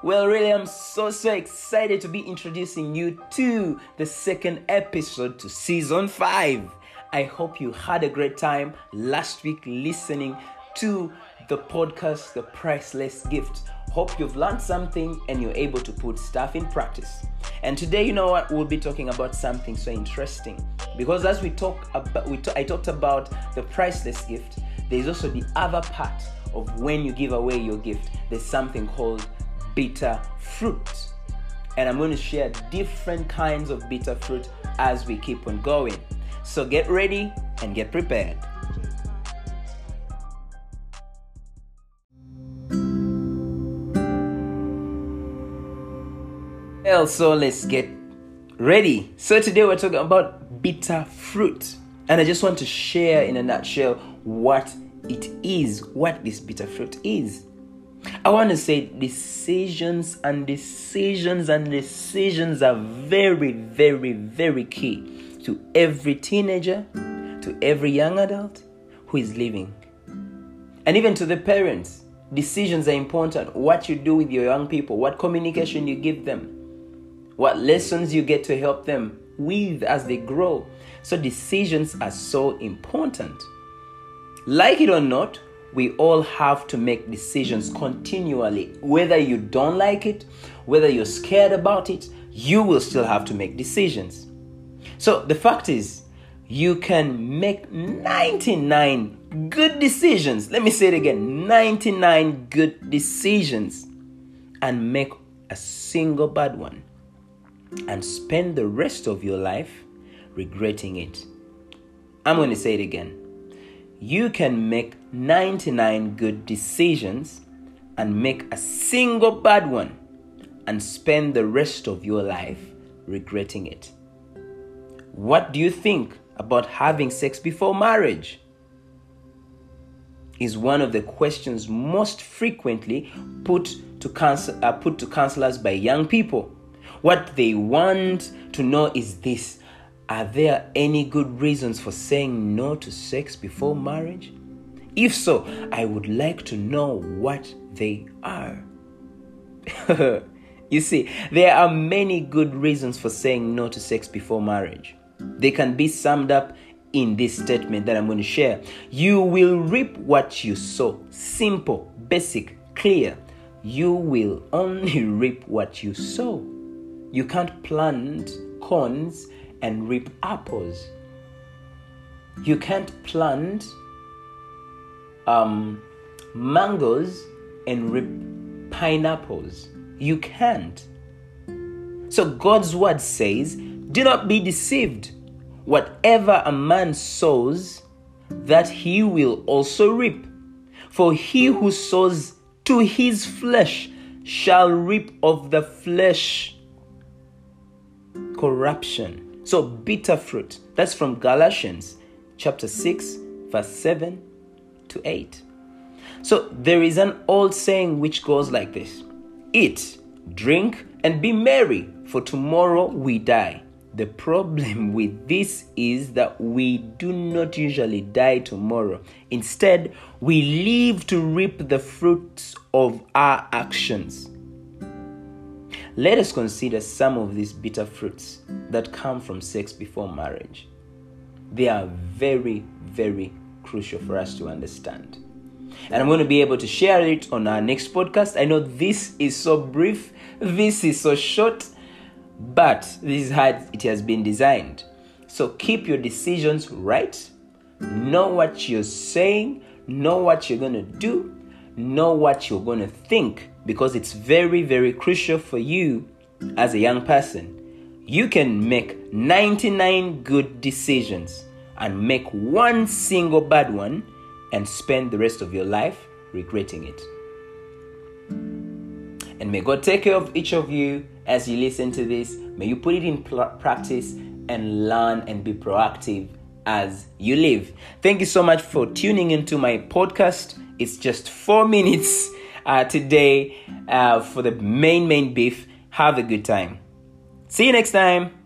Well, really, I'm so so excited to be introducing you to the second episode to season 5. I hope you had a great time last week listening to the podcast, The Priceless Gift. Hope you've learned something and you're able to put stuff in practice. And today, you know what, we'll be talking about something so interesting because as we talk about, we t- I talked about the priceless gift. There's also the other part of when you give away your gift. There's something called bitter fruit. And I'm going to share different kinds of bitter fruit as we keep on going. So get ready and get prepared. Well, so let's get ready. So today we're talking about bitter fruit. And I just want to share in a nutshell what it is, what this bitter fruit is. I want to say decisions and decisions and decisions are very, very, very key to every teenager, to every young adult who is living. And even to the parents, decisions are important. What you do with your young people, what communication you give them, what lessons you get to help them with as they grow. So, decisions are so important. Like it or not, we all have to make decisions continually. Whether you don't like it, whether you're scared about it, you will still have to make decisions. So the fact is, you can make 99 good decisions. Let me say it again 99 good decisions and make a single bad one and spend the rest of your life regretting it. I'm going to say it again you can make 99 good decisions and make a single bad one and spend the rest of your life regretting it. What do you think about having sex before marriage? Is one of the questions most frequently put to, counsel, uh, put to counselors by young people. What they want to know is this are there any good reasons for saying no to sex before marriage? If so, I would like to know what they are. you see, there are many good reasons for saying no to sex before marriage. They can be summed up in this statement that I'm going to share. You will reap what you sow. Simple, basic, clear. You will only reap what you sow. You can't plant corns and reap apples. You can't plant um, mangoes and reap pineapples. You can't. So God's word says, Do not be deceived. Whatever a man sows, that he will also reap. For he who sows to his flesh shall reap of the flesh corruption so, bitter fruit, that's from Galatians chapter 6, verse 7 to 8. So, there is an old saying which goes like this Eat, drink, and be merry, for tomorrow we die. The problem with this is that we do not usually die tomorrow. Instead, we live to reap the fruits of our actions. Let us consider some of these bitter fruits that come from sex before marriage. They are very, very crucial for us to understand. And I'm going to be able to share it on our next podcast. I know this is so brief, this is so short, but this is how it has been designed. So keep your decisions right, know what you're saying, know what you're going to do, know what you're going to think because it's very, very crucial for you as a young person. You can make 99 good decisions and make one single bad one and spend the rest of your life regretting it. And may God take care of each of you as you listen to this. May you put it in pl- practice and learn and be proactive as you live. Thank you so much for tuning into my podcast. It's just four minutes uh, today uh, for the main, main beef. Have a good time. See you next time.